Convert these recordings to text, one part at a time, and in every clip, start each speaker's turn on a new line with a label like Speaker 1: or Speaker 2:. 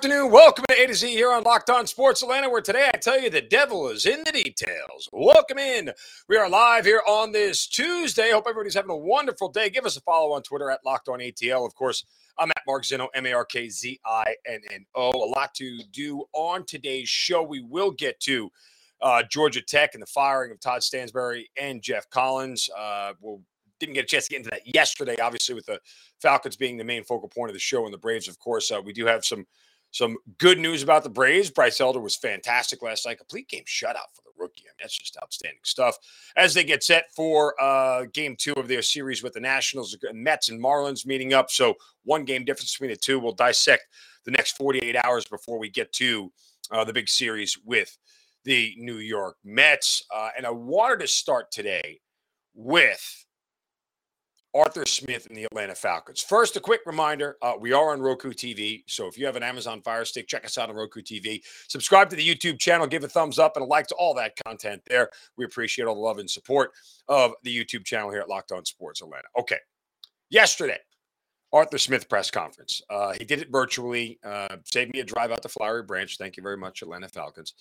Speaker 1: afternoon. Welcome to A to Z here on Locked On Sports Atlanta, where today I tell you the devil is in the details. Welcome in. We are live here on this Tuesday. Hope everybody's having a wonderful day. Give us a follow on Twitter at Locked On ATL. Of course, I'm at Mark Zinno, M A R K Z I N N O. A lot to do on today's show. We will get to uh, Georgia Tech and the firing of Todd Stansbury and Geoff Collins. Uh, we'll didn't get a chance to get into that yesterday, obviously, with the Falcons being the main focal point of the show and the Braves, of course. Uh, we do have some some good news about the Braves. Bryce Elder was fantastic last night. Complete game shutout for the rookie. I mean, that's just outstanding stuff. As they get set for uh, game two of their series with the Nationals, Mets and Marlins meeting up. So one game difference between the two. We'll dissect the next 48 hours before we get to uh, the big series with the New York Mets. Uh, and I wanted to start today with Arthur Smith and the Atlanta Falcons. First, a quick reminder uh, we are on Roku TV. So if you have an Amazon Fire Stick, check us out on Roku TV. Subscribe to the YouTube channel, give a thumbs up and a like to all that content there. We appreciate all the love and support of the YouTube channel here at Locked On Sports Atlanta. Okay. Yesterday, Arthur Smith press conference. Uh, he did it virtually, uh, saved me a drive out to Flowery Branch. Thank you very much, Atlanta Falcons.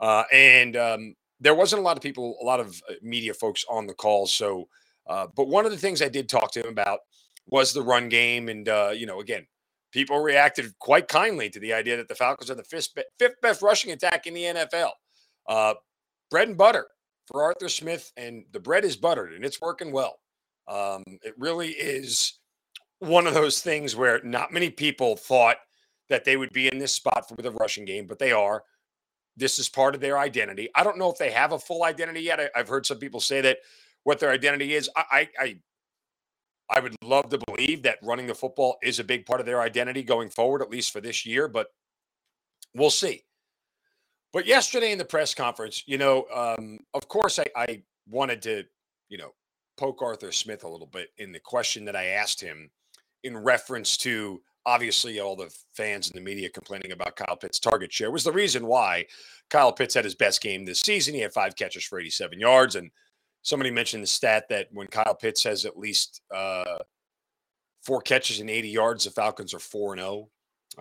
Speaker 1: Uh, and um, there wasn't a lot of people, a lot of uh, media folks on the call. So, uh, but one of the things I did talk to him about was the run game. And, uh, you know, again, people reacted quite kindly to the idea that the Falcons are the fifth, fifth best rushing attack in the NFL. Uh, bread and butter for Arthur Smith, and the bread is buttered and it's working well. Um, it really is one of those things where not many people thought that they would be in this spot for the rushing game, but they are. This is part of their identity. I don't know if they have a full identity yet. I, have heard some people say that what their identity is. I, I I would love to believe that running the football is a big part of their identity going forward, at least for this year, but we'll see. But yesterday in the press conference, you know, um, of course, I, I wanted to, you know, poke Arthur Smith a little bit in the question that I asked him in reference to obviously all the fans and the media complaining about Kyle Pitts' target share was the reason why Kyle Pitts had his best game this season. He had five catches for 87 yards and somebody mentioned the stat that when Kyle Pitts has at least uh, four catches and 80 yards, the Falcons are 4 and 0.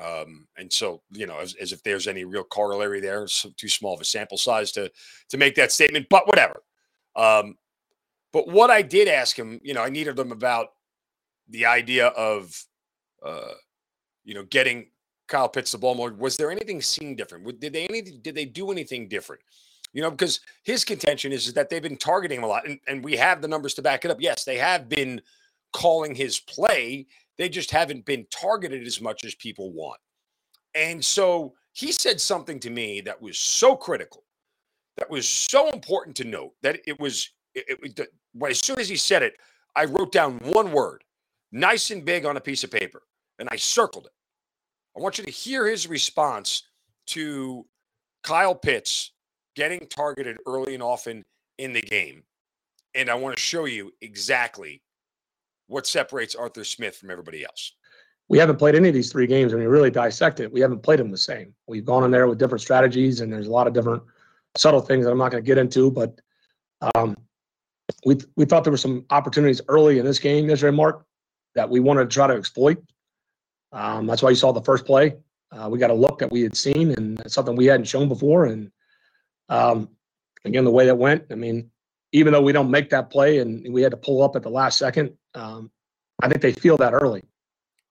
Speaker 1: Um, and so, you know, as, as, if there's any real corollary there, too small of a sample size to to make that statement, but whatever. Um, but what I did ask him, you know, I needed him about the idea of, uh, you know, getting Kyle Pitts the ball more. Was there anything seen different? Did they any did they do anything different? You know, because his contention is, is that they've been targeting him a lot, and, and we have the numbers to back it up. Yes, they have been calling his play. They just haven't been targeted as much as people want. And so he said something to me that was so critical, that was so important to note that it was, it, it, as soon as he said it, I wrote down one word, nice and big on a piece of paper, and I circled it. I want you to hear his response to Kyle Pitts getting targeted early and often in the game. And I want to show you exactly what separates Arthur Smith from everybody else.
Speaker 2: We haven't played any of these three games, and we really dissect it. We haven't played them the same. We've gone in there with different strategies, and there's a lot of different subtle things that I'm not going to get into. But um, we we thought there were some opportunities early in this game, Israel Mark, that we wanted to try to exploit. Um, that's why you saw the first play. Uh, we got a look that we had seen, and something we hadn't shown before, and um, again, the way that went, I mean, even though we don't make that play and we had to pull up at the last second, um, I think they feel that early.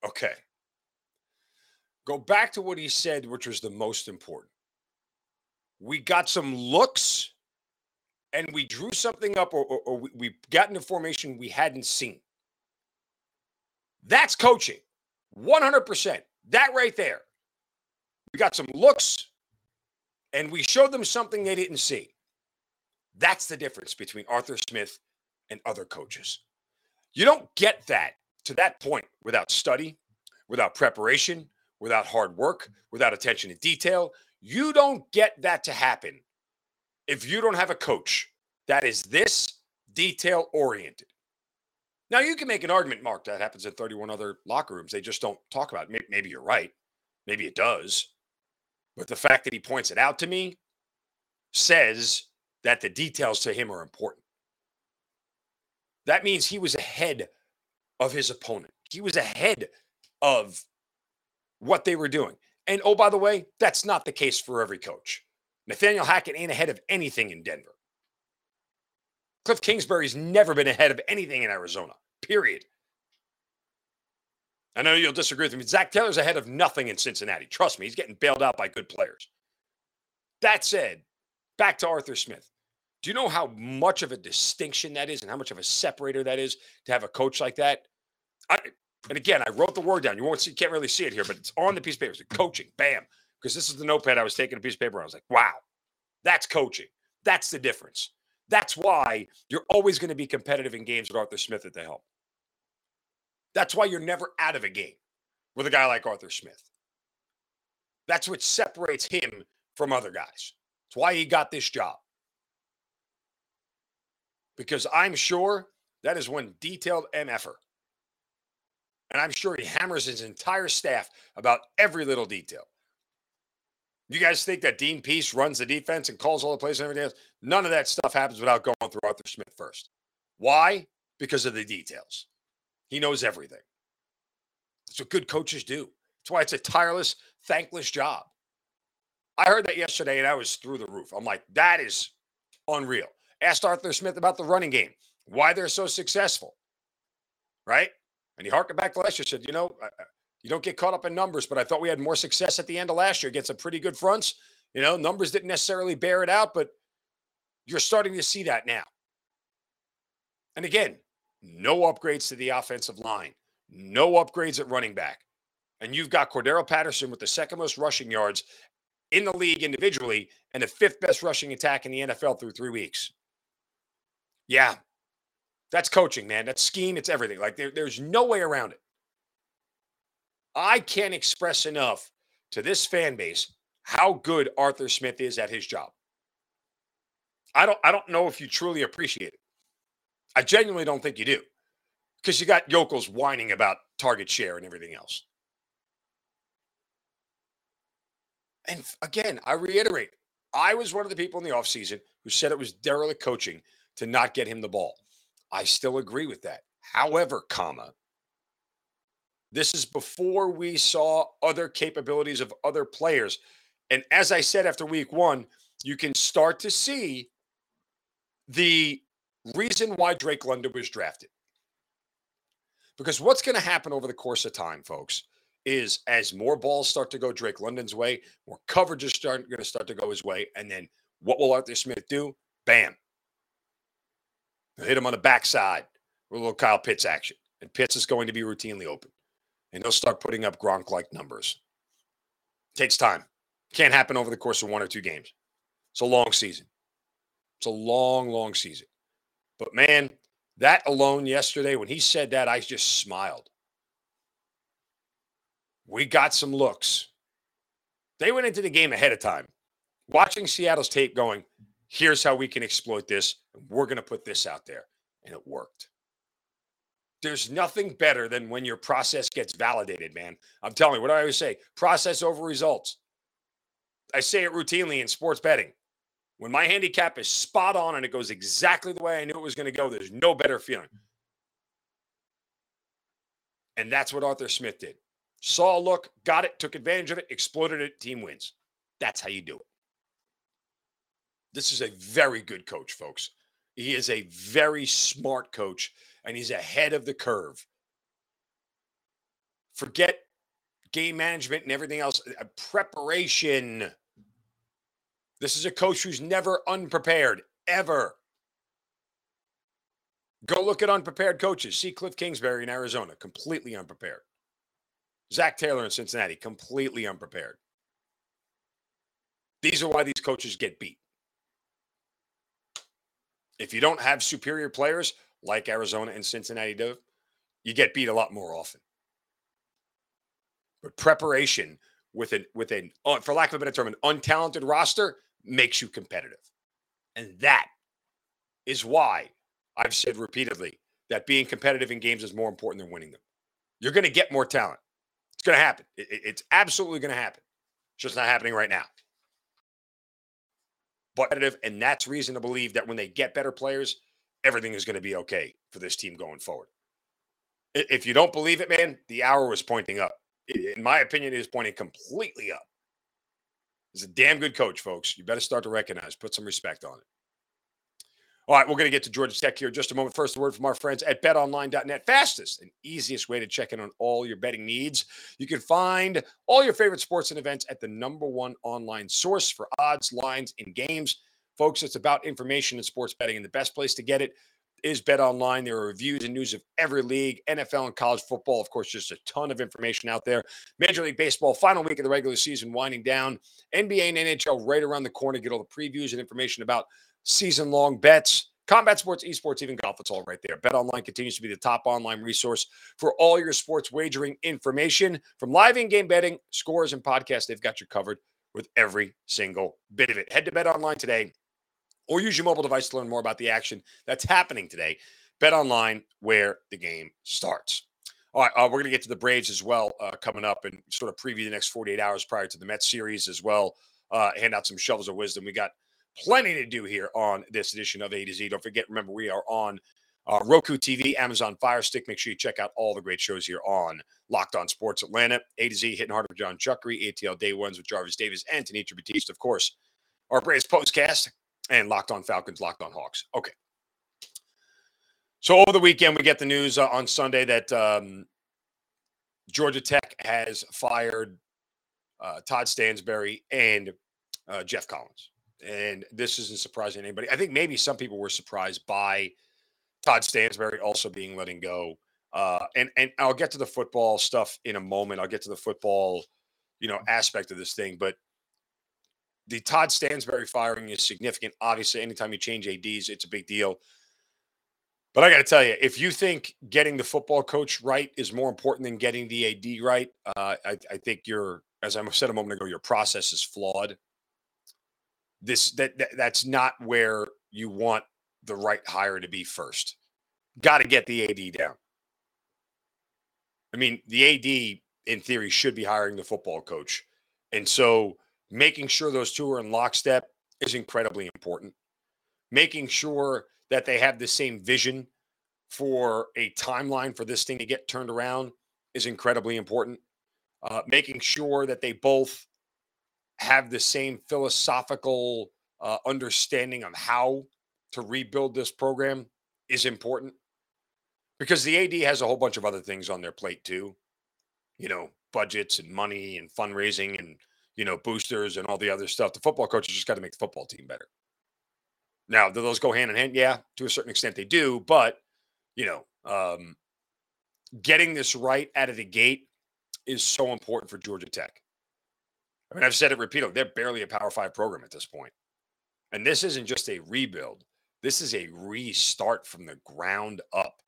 Speaker 1: Okay. Go back to what he said, which was the most important. We got some looks and we drew something up or, or, or we, we got into formation we hadn't seen. That's coaching. 100%. That right there. We got some looks and we showed them something they didn't see. That's the difference between Arthur Smith and other coaches. You don't get that to that point without study, without preparation, without hard work, without attention to detail. You don't get that to happen if you don't have a coach that is this detail oriented. Now, you can make an argument, Mark, that happens in 31 other locker rooms. They just don't talk about it. Maybe you're right. Maybe it does. But the fact that he points it out to me says that the details to him are important. That means he was ahead of his opponent. He was ahead of what they were doing. And oh, by the way, that's not the case for every coach. Nathaniel Hackett ain't ahead of anything in Denver. Cliff Kingsbury's never been ahead of anything in Arizona, period. I know you'll disagree with me. Zach Taylor's ahead of nothing in Cincinnati. Trust me, he's getting bailed out by good players. That said, back to Arthur Smith. Do you know how much of a distinction that is and how much of a separator that is to have a coach like that? I, and again, I wrote the word down. You won't see, can't really see it here, but it's on the piece of paper. It's coaching, bam. Because this is the notepad I was taking a piece of paper. And I was like, wow, that's coaching. That's the difference. That's why you're always going to be competitive in games with Arthur Smith at the helm. That's why you're never out of a game with a guy like Arthur Smith. That's what separates him from other guys. It's why he got this job. Because I'm sure that is one detailed MFer. And I'm sure he hammers his entire staff about every little detail. You guys think that Dean Pees runs the defense and calls all the plays and everything else? None of that stuff happens without going through Arthur Smith first. Why? Because of the details. He knows everything. That's what good coaches do. That's why it's a tireless, thankless job. I heard that yesterday and I was through the roof. I'm like, that is unreal. Asked Arthur Smith about the running game, why they're so successful. Right? And he harkened back to last year, said, you know, you don't get caught up in numbers, but I thought we had more success at the end of last year against some pretty good fronts. You know, numbers didn't necessarily bear it out, but you're starting to see that now. And again, no upgrades to the offensive line, no upgrades at running back. And you've got Cordarrelle Patterson with the second most rushing yards in the league individually and the fifth best rushing attack in the NFL through three weeks. Yeah, that's coaching, man. That's scheme. It's everything. Like there, there's no way around it. I can't express enough to this fan base how good Arthur Smith is at his job. I don't I don't know if you truly appreciate it. I genuinely don't think you do. Because you got yokels whining about target share and everything else. And again, I reiterate, I was one of the people in the offseason who said it was derelict coaching to not get him the ball. I still agree with that. However, comma, this is before we saw other capabilities of other players. And as I said after week one, you can start to see the reason why Drake London was drafted. Because what's going to happen over the course of time, folks, is as more balls start to go Drake London's way, more coverage is start, going to start to go his way. And then what will Arthur Smith do? Bam. hit him on the backside with a little Kyle Pitts action. And Pitts is going to be routinely open and he'll start putting up Gronk like numbers. Takes time. Can't happen over the course of one or two games. It's a long season. It's a long, long season. But man, that alone yesterday, when he said that, I just smiled. We got some looks. They went into the game ahead of time, watching Seattle's tape, going, here's how we can exploit this. We're going to put this out there. And it worked. There's nothing better than when your process gets validated, man. I'm telling you, what do I always say? Process over results. I say it routinely in sports betting. When my handicap is spot on and it goes exactly the way I knew it was going to go, there's no better feeling. And that's what Arthur Smith did. Saw a look, got it, took advantage of it, exploited it, team wins. That's how you do it. This is a very good coach, folks. He is a very smart coach and he's ahead of the curve. Forget game management and everything else. Uh, preparation. This is a coach who's never unprepared, ever. Go look at unprepared coaches. See Cliff Kingsbury in Arizona, completely unprepared. Zach Taylor in Cincinnati, completely unprepared. These are why these coaches get beat. If you don't have superior players, like Arizona and Cincinnati do, you get beat a lot more often. But preparation with an with an for lack of a better term, an untalented roster makes you competitive, and that is why I've said repeatedly that being competitive in games is more important than winning them. You're going to get more talent. It's going to happen. It, it, it's absolutely going to happen. It's just not happening right now. But and that's reason to believe that when they get better players, everything is going to be okay for this team going forward. If you don't believe it, man, the hour was pointing up. In my opinion, it is pointing completely up. He's a damn good coach, folks. You better start to recognize, put some respect on it. All right, we're going to get to Georgia Tech here in just a moment. First, a word from our friends at betonline.net. Fastest and easiest way to check in on all your betting needs. You can find all your favorite sports and events at the number one online source for odds, lines, and games. Folks, it's about information and sports betting, and the best place to get it is Bet Online. There are reviews and news of every league, NFL and college football. Of course, just a ton of information out there. Major League Baseball, final week of the regular season winding down. NBA and NHL right around the corner. Get all the previews and information about season long bets, combat sports, esports, even golf. It's all right there. Bet Online continues to be the top online resource for all your sports wagering information from live in game betting, scores, and podcasts. They've got you covered with every single bit of it. Head to Bet Online today or use your mobile device to learn more about the action that's happening today. Bet Online, where the game starts. All right, uh, we're going to get to the Braves as well uh, coming up and sort of preview the next 48 hours prior to the Mets series as well. Uh, hand out some shovels of wisdom. We got plenty to do here on this edition of A to Z. Don't forget, remember, we are on uh, Roku TV, Amazon Fire Stick. Make sure you check out all the great shows here on Locked On Sports Atlanta, A to Z, hitting harder with John Chuckery, ATL Day Ones with Jarvis Davis and Tanitra Batiste, of course. Our Braves postcast and Locked On Falcons, Locked On Hawks. Okay. So over the weekend, we get the news uh, on Sunday that um, Georgia Tech has fired uh, Todd Stansbury and uh, Geoff Collins and this isn't surprising to anybody. I think maybe some people were surprised by Todd Stansbury also being letting go. Uh, and and I'll get to the football stuff in a moment. I'll get to the football, you know, aspect of this thing. But the Todd Stansbury firing is significant. Obviously, anytime you change ads, it's a big deal. But I got to tell you, if you think getting the football coach right is more important than getting the AD right, uh, I, I think you're, as I said a moment ago, your process is flawed this that, that that's not where you want the right hire to be first. Got to get the AD down. I mean, the AD in theory should be hiring the football coach. And so making sure those two are in lockstep is incredibly important. Making sure that they have the same vision for a timeline for this thing to get turned around is incredibly important. Uh, making sure that they both have the same philosophical uh, understanding of how to rebuild this program is important because the AD has a whole bunch of other things on their plate too. You know, budgets and money and fundraising and you know boosters and all the other stuff. The football coaches just got to make the football team better. Now, do those go hand in hand? Yeah, to a certain extent they do, but you know, um, getting this right out of the gate is so important for Georgia Tech. I mean, I've said it repeatedly. They're barely a Power Five program at this point. And this isn't just a rebuild, this is a restart from the ground up.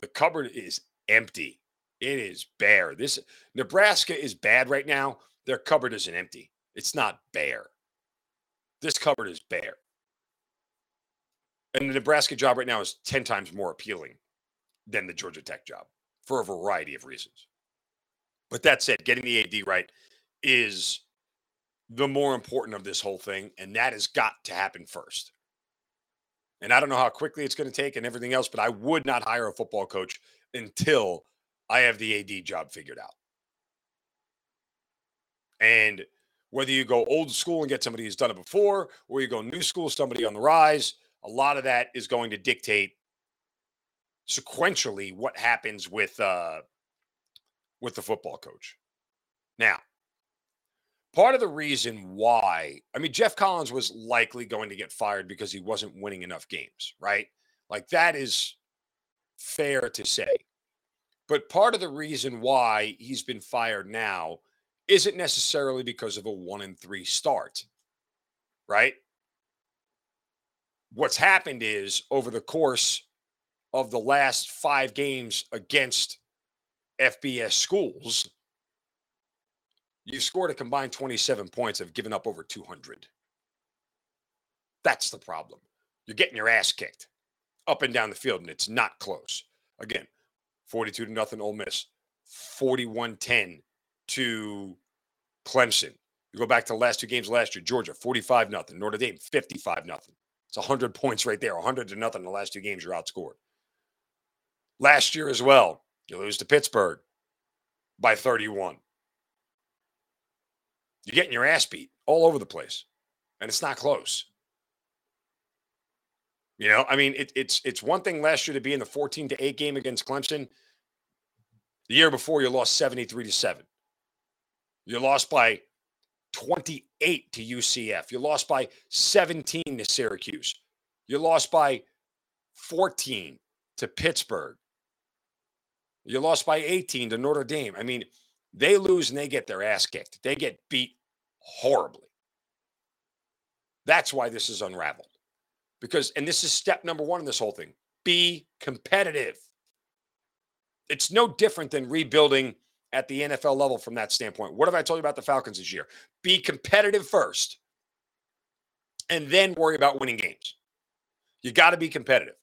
Speaker 1: The cupboard is empty. It is bare. This Nebraska is bad right now. Their cupboard isn't empty. It's not bare. This cupboard is bare. And the Nebraska job right now is 10 times more appealing than the Georgia Tech job for a variety of reasons. But that said, getting the AD right is the more important of this whole thing, and that has got to happen first. And I don't know how quickly it's going to take and everything else, but I would not hire a football coach until I have the AD job figured out. And whether you go old school and get somebody who's done it before, or you go new school, somebody on the rise, a lot of that is going to dictate sequentially what happens with uh with the football coach. Now, part of the reason why, I mean, Geoff Collins was likely going to get fired because he wasn't winning enough games, right? Like that is fair to say. But part of the reason why he's been fired now isn't necessarily because of a one and three start, right? What's happened is over the course of the last five games against FBS schools, You've scored a combined 27 points, have given up over 200. That's the problem. You're getting your ass kicked. up and down the field, and it's not close. Again, 42 to nothing, Ole Miss, 41 10 to Clemson. You go back to the last two games last year Georgia, 45 nothing, Notre Dame, 55 nothing. It's 100 points right there, 100 to nothing in the last two games, you're outscored. Last year as well, you lose to Pittsburgh by 31. You're getting your ass beat all over the place, and it's not close. You know, I mean, it, it's it's one thing last year to be in the 14 to 8 game against Clemson. The year before, you lost 73 to 7. You lost by 28 to UCF. You lost by 17 to Syracuse. You lost by 14 to Pittsburgh. You lost by 18 to Notre Dame. I mean, they lose and they get their ass kicked. They get beat horribly. That's why this is unraveled. Because, and this is step number one in this whole thing be competitive. It's no different than rebuilding at the NFL level from that standpoint. What have I told you about the Falcons this year? Be competitive first and then worry about winning games. You got to be competitive.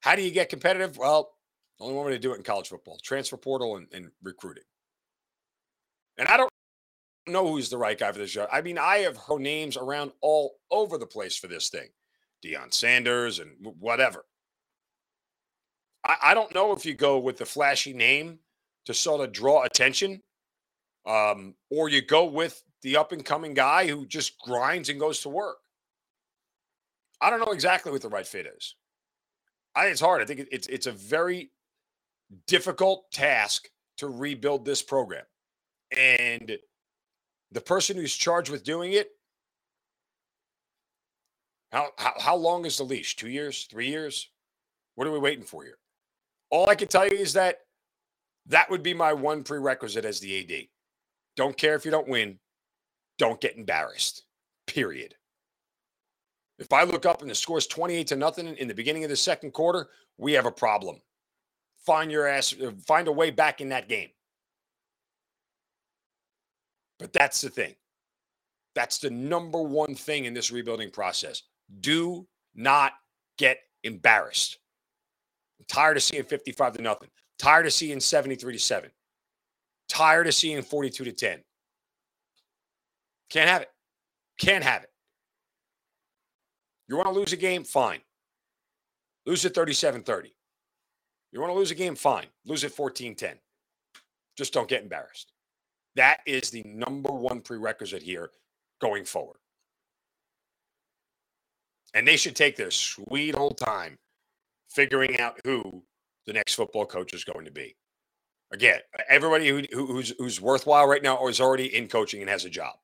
Speaker 1: How do you get competitive? Well, the only one way to do it in college football transfer portal and, and recruiting. And I don't know who's the right guy for this job. I mean, I have heard names around all over the place for this thing Deion Sanders and whatever. I, I don't know if you go with the flashy name to sort of draw attention um, or you go with the up and coming guy who just grinds and goes to work. I don't know exactly what the right fit is. I it's hard. I think it's it's a very difficult task to rebuild this program. And the person who's charged with doing it, how, how, how long is the leash? Two years? Three years? What are we waiting for here? All I can tell you is that that would be my one prerequisite as the AD. Don't care if you don't win. Don't get embarrassed. Period. If I look up and the score's 28 to nothing in the beginning of the second quarter, we have a problem find your ass, uh, find a way back in that game. But that's the thing. That's the number one thing in this rebuilding process. Do not get embarrassed. I'm tired of seeing 55 to nothing. Tired of seeing 73 to 7. Tired of seeing 42 to 10. Can't have it. Can't have it. You want to lose a game? Fine. Lose it 37 30. You want to lose a game? Fine. Lose it 14 10. Just don't get embarrassed. That is the number one prerequisite here going forward. And they should take their sweet old time figuring out who the next football coach is going to be. Again, everybody who, who's who's worthwhile right now is already in coaching and has a job.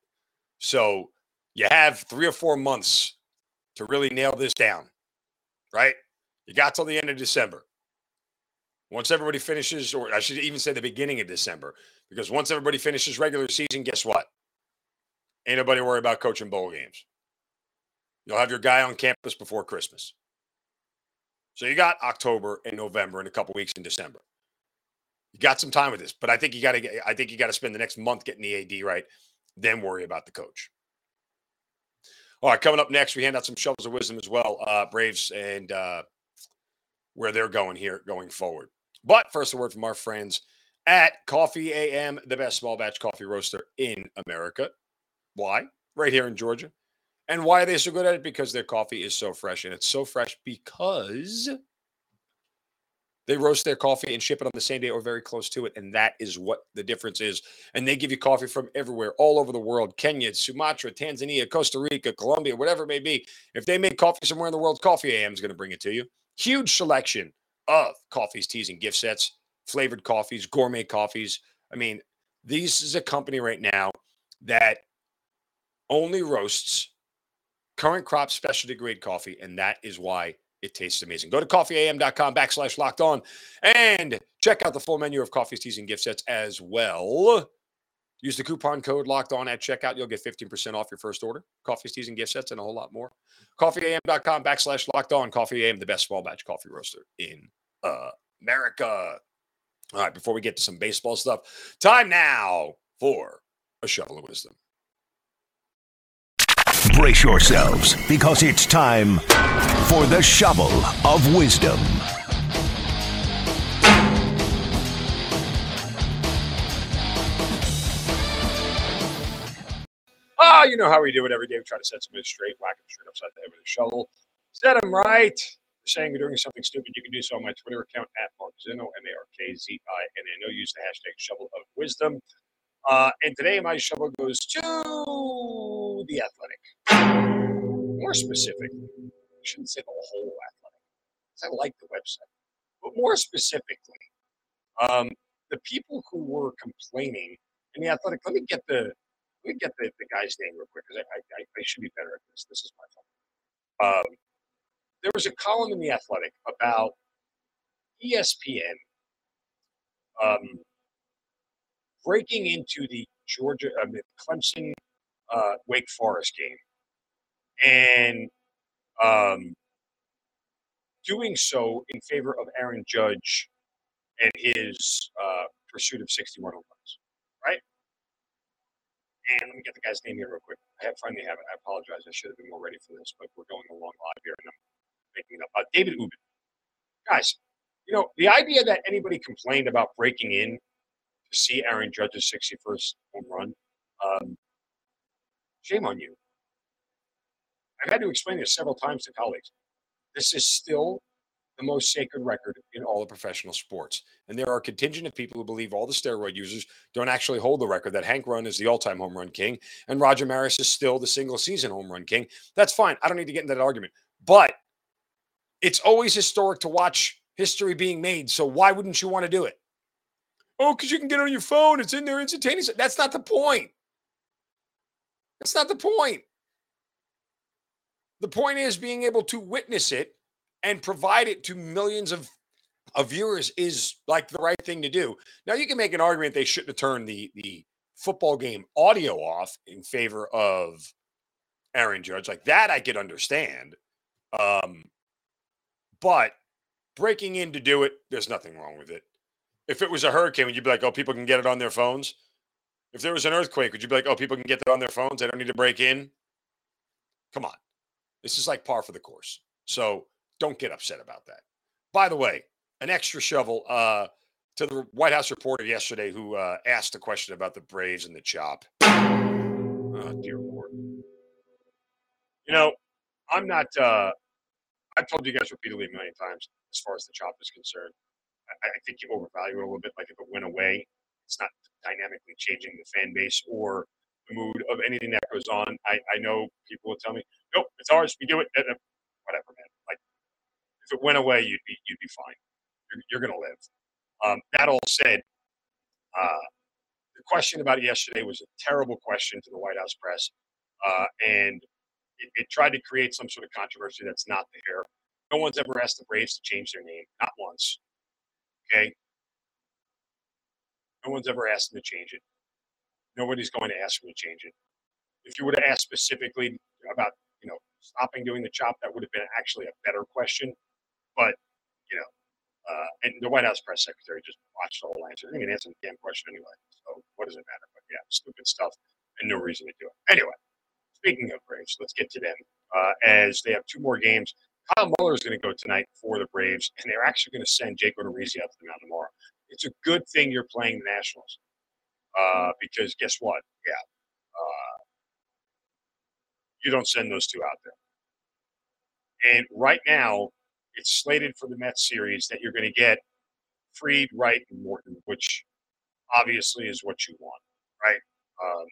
Speaker 1: So you have three or four months to really nail this down, right? You got till the end of December. Once everybody finishes, or I should even say the beginning of December, because once everybody finishes regular season, guess what? Ain't nobody worry about coaching bowl games. You'll have your guy on campus before Christmas. So you got October and November and a couple weeks in December. You got some time with this, but I think you got to. I think you got to spend the next month getting the AD right, then worry about the coach. All right, coming up next, we hand out some shovels of wisdom as well, uh, Braves and uh, where they're going here going forward. But first, a word from our friends at Coffee AM, the best small batch coffee roaster in America. Why? Right here in Georgia. And why are they so good at it? Because their coffee is so fresh. And it's so fresh because they roast their coffee and ship it on the same day or very close to it. And that is what the difference is. And they give you coffee from everywhere, all over the world Kenya, Sumatra, Tanzania, Costa Rica, Colombia, whatever it may be. If they make coffee somewhere in the world, Coffee AM is going to bring it to you. Huge selection of coffees, teas, and gift sets, flavored coffees, gourmet coffees. I mean, this is a company right now that only roasts current crop specialty grade coffee, and that is why it tastes amazing. Go to coffeeam.com backslash locked on and check out the full menu of coffees, teas, and gift sets as well. Use the coupon code locked on at checkout. You'll get 15% off your first order. Coffees, teas, and gift sets, and a whole lot more. Coffeeam.com backslash locked on. Coffee AM, the best small batch coffee roaster in America. All right, before we get to some baseball stuff, time now for a shovel of wisdom.
Speaker 3: Brace yourselves because it's time for the shovel of wisdom.
Speaker 1: Ah, you know how we do it every day. We try to set somebody straight, whack them straight upside the head with a shovel, set them right. Saying you're doing something stupid, you can do so on my Twitter account at MarkZinno, M-A-R-K-Z-I-N-N-O. Use the hashtag shovel of wisdom. Uh, and today my shovel goes to the athletic. More specifically, I shouldn't say the whole athletic, I like the website. But more specifically, um, the people who were complaining in the athletic, let me get the let me get the, the guy's name real quick because I, I, I should be better at this. This is my fault. Um, there was a column in the Athletic about ESPN um, breaking into the Georgia, uh, the Clemson, uh, Wake Forest game, and um, doing so in favor of Aaron Judge and his uh, pursuit of 61 home runs. Right? And let me get the guy's name here real quick. I have finally have it. I apologize. I should have been more ready for this, but we're going along live here, and I'm making it up. Uh, David Ubben. Guys, you know the idea that anybody complained about breaking in to see Aaron Judge's 61st home run, um, shame on you. I've had to explain this several times to colleagues. This is still the most sacred record in all of professional sports. And there are a contingent of people who believe all the steroid users don't actually hold the record that Hank Aaron is the all-time home run king and Roger Maris is still the single season home run king. That's fine. I don't need to get into that argument. But it's always historic to watch history being made. So why wouldn't you want to do it? Oh, because you can get on your phone. It's in there instantaneously. That's not the point. That's not the point. The point is being able to witness it and provide it to millions of, of viewers is like the right thing to do. Now you can make an argument they shouldn't have turned the the football game audio off in favor of Aaron Judge. Like that I could understand. Um, but breaking in to do it, there's nothing wrong with it. If it was a hurricane, would you be like, oh, people can get it on their phones? If there was an earthquake, would you be like, oh, people can get that on their phones? They don't need to break in? Come on. This is like par for the course. So don't get upset about that. By the way, an extra shovel uh, to the White House reporter yesterday who uh, asked a question about the Braves and the chop. Oh, dear Lord. You know, I'm not, uh, I've told you guys repeatedly a million times as far as the chop is concerned. I, I think you overvalue it a little bit. Like if it went away, it's not dynamically changing the fan base or the mood of anything that goes on. I, I know people will tell me, nope, it's ours. We do it. Whatever, man. Like if it went away, you'd be you'd be fine. You're, you're to live. Um, that all said, uh, the question about yesterday was a terrible question to the White House press, uh, and it, it, tried to create some sort of controversy that's not there. No one's ever asked the Braves to change their name, not once. Okay. No one's ever asked him to change it. Nobody's going to ask him to change it. If you would have asked specifically about, you know, stopping doing the chop, that would have been actually a better question. But, you know, uh, and the White House press secretary just watched the whole answer. I didn't answer the damn question anyway. So what does it matter? But yeah, stupid stuff and no reason to do it. Anyway, speaking of Braves, let's get to them uh, as they have two more games. Kyle Muller is going to go tonight for the Braves, and they're actually going to send Jake Odorizzi out to the mound tomorrow. It's a good thing you're playing the Nationals uh, because guess what? Yeah, uh, you don't send those two out there. And right now, it's slated for the Mets series that you're going to get Fried, Wright, and Morton, which obviously is what you want, right? Um,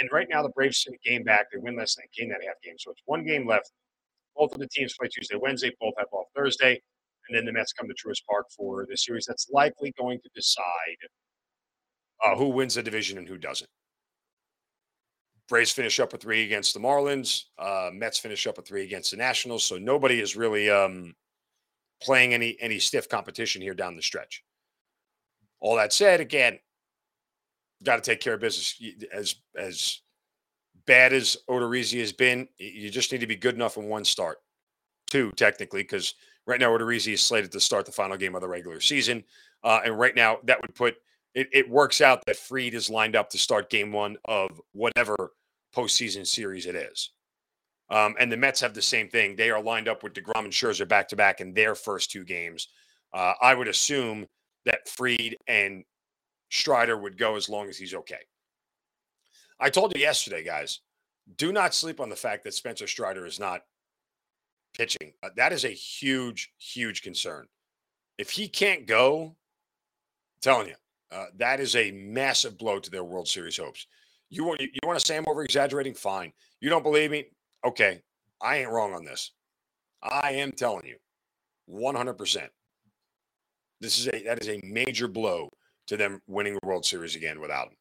Speaker 1: and right now, the Braves sent a game back. They win than a game that half game. So it's one game left. Both of the teams play Tuesday, Wednesday. Both have off Thursday. And then the Mets come to Truist Park for the series that's likely going to decide uh, who wins the division and who doesn't. Braves finish up a three against the Marlins. Uh, Mets finish up a three against the Nationals. So nobody is really um, playing any any stiff competition here down the stretch. All that said, again, got to take care of business. As as bad as Odorizzi has been, you just need to be good enough in one start, two technically, because right now Odorizzi is slated to start the final game of the regular season, uh, and right now that would put it, it. works out that Fried is lined up to start game one of whatever postseason series it is. Um, and the Mets have the same thing. They are lined up with DeGrom and Scherzer back to back in their first two games. Uh, I would assume that Fried and Strider would go as long as he's okay. I told you yesterday, guys, do not sleep on the fact that Spencer Strider is not pitching. Uh, that is a huge, huge concern. If he can't go, I'm telling you, uh, that is a massive blow to their World Series hopes. You want you, you want to say I'm over exaggerating? Fine. You don't believe me? Okay, I ain't wrong on this. I am telling you, 100%. This is a that is a major blow to them winning the World Series again without him.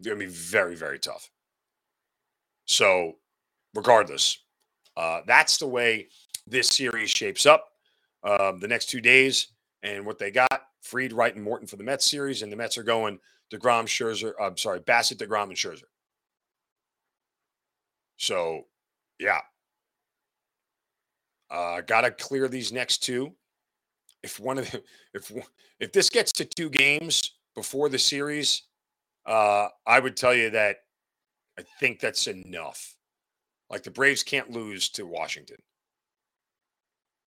Speaker 1: It's to be very, very tough. So, regardless, uh, that's the way this series shapes up. Um, the next two days and what they got Fried, Wright, and Morton for the Mets series, and the Mets are going DeGrom, Scherzer. I'm sorry, Bassitt, DeGrom, and Scherzer. So, yeah. Uh, got to clear these next two. If one of the, if if this gets to two games before the series, uh, I would tell you that I think that's enough. Like the Braves can't lose to Washington.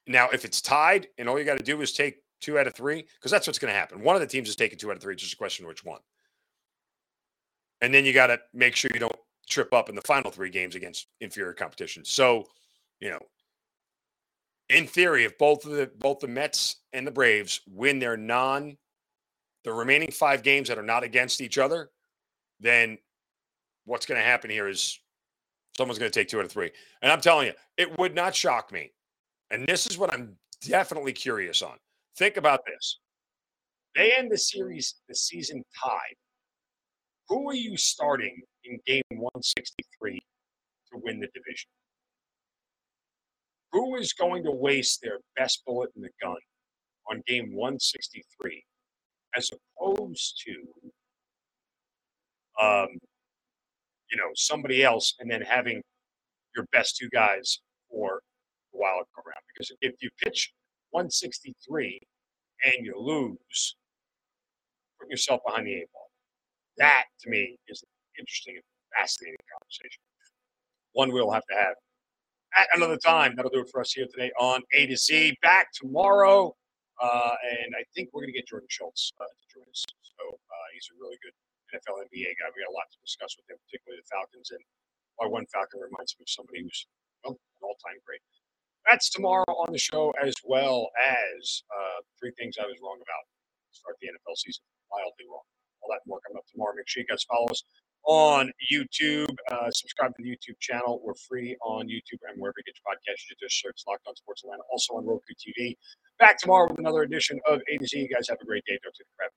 Speaker 1: Now, if it's tied and all you got to do is take two out of three, because that's what's going to happen. One of the teams is taking two out of three. It's just a question of which one. And then you got to make sure you don't trip up in the final three games against inferior competition. So, you know, in theory, if both of the both the Mets and the Braves win their non the remaining five games that are not against each other, then what's going to happen here is someone's going to take two out of three. And I'm telling you, it would not shock me. And this is what I'm definitely curious on. Think about this. They end the series, the season tied. Who are you starting in game 163 to win the division? Who is going to waste their best bullet in the gun on game 163 as opposed to um, you know, somebody else and then having your best two guys for a while go around. Because if you pitch 163 and you lose, put yourself behind the eight ball. That to me is an interesting and fascinating conversation. One we'll have to have at another time. That'll do it for us here today on A to Z. Back tomorrow. Uh, and I think we're going to get Jordan Schultz uh, to join us. So uh, he's a really good NFL NBA guy. We got a lot to discuss with him, particularly the Falcons. And why one Falcon reminds me of somebody who's well, an all-time great. That's tomorrow on the show, as well as uh, three things I was wrong about. Start the NFL season wildly wrong. All that more coming up tomorrow. Make sure you guys follow us on YouTube. Uh, subscribe to the YouTube channel. We're free on YouTube and wherever you get your podcast. You just search Locked On Sports Atlanta. Also on Roku TV. Back tomorrow with another edition of A to Z. You guys have a great day. Don't take the crap.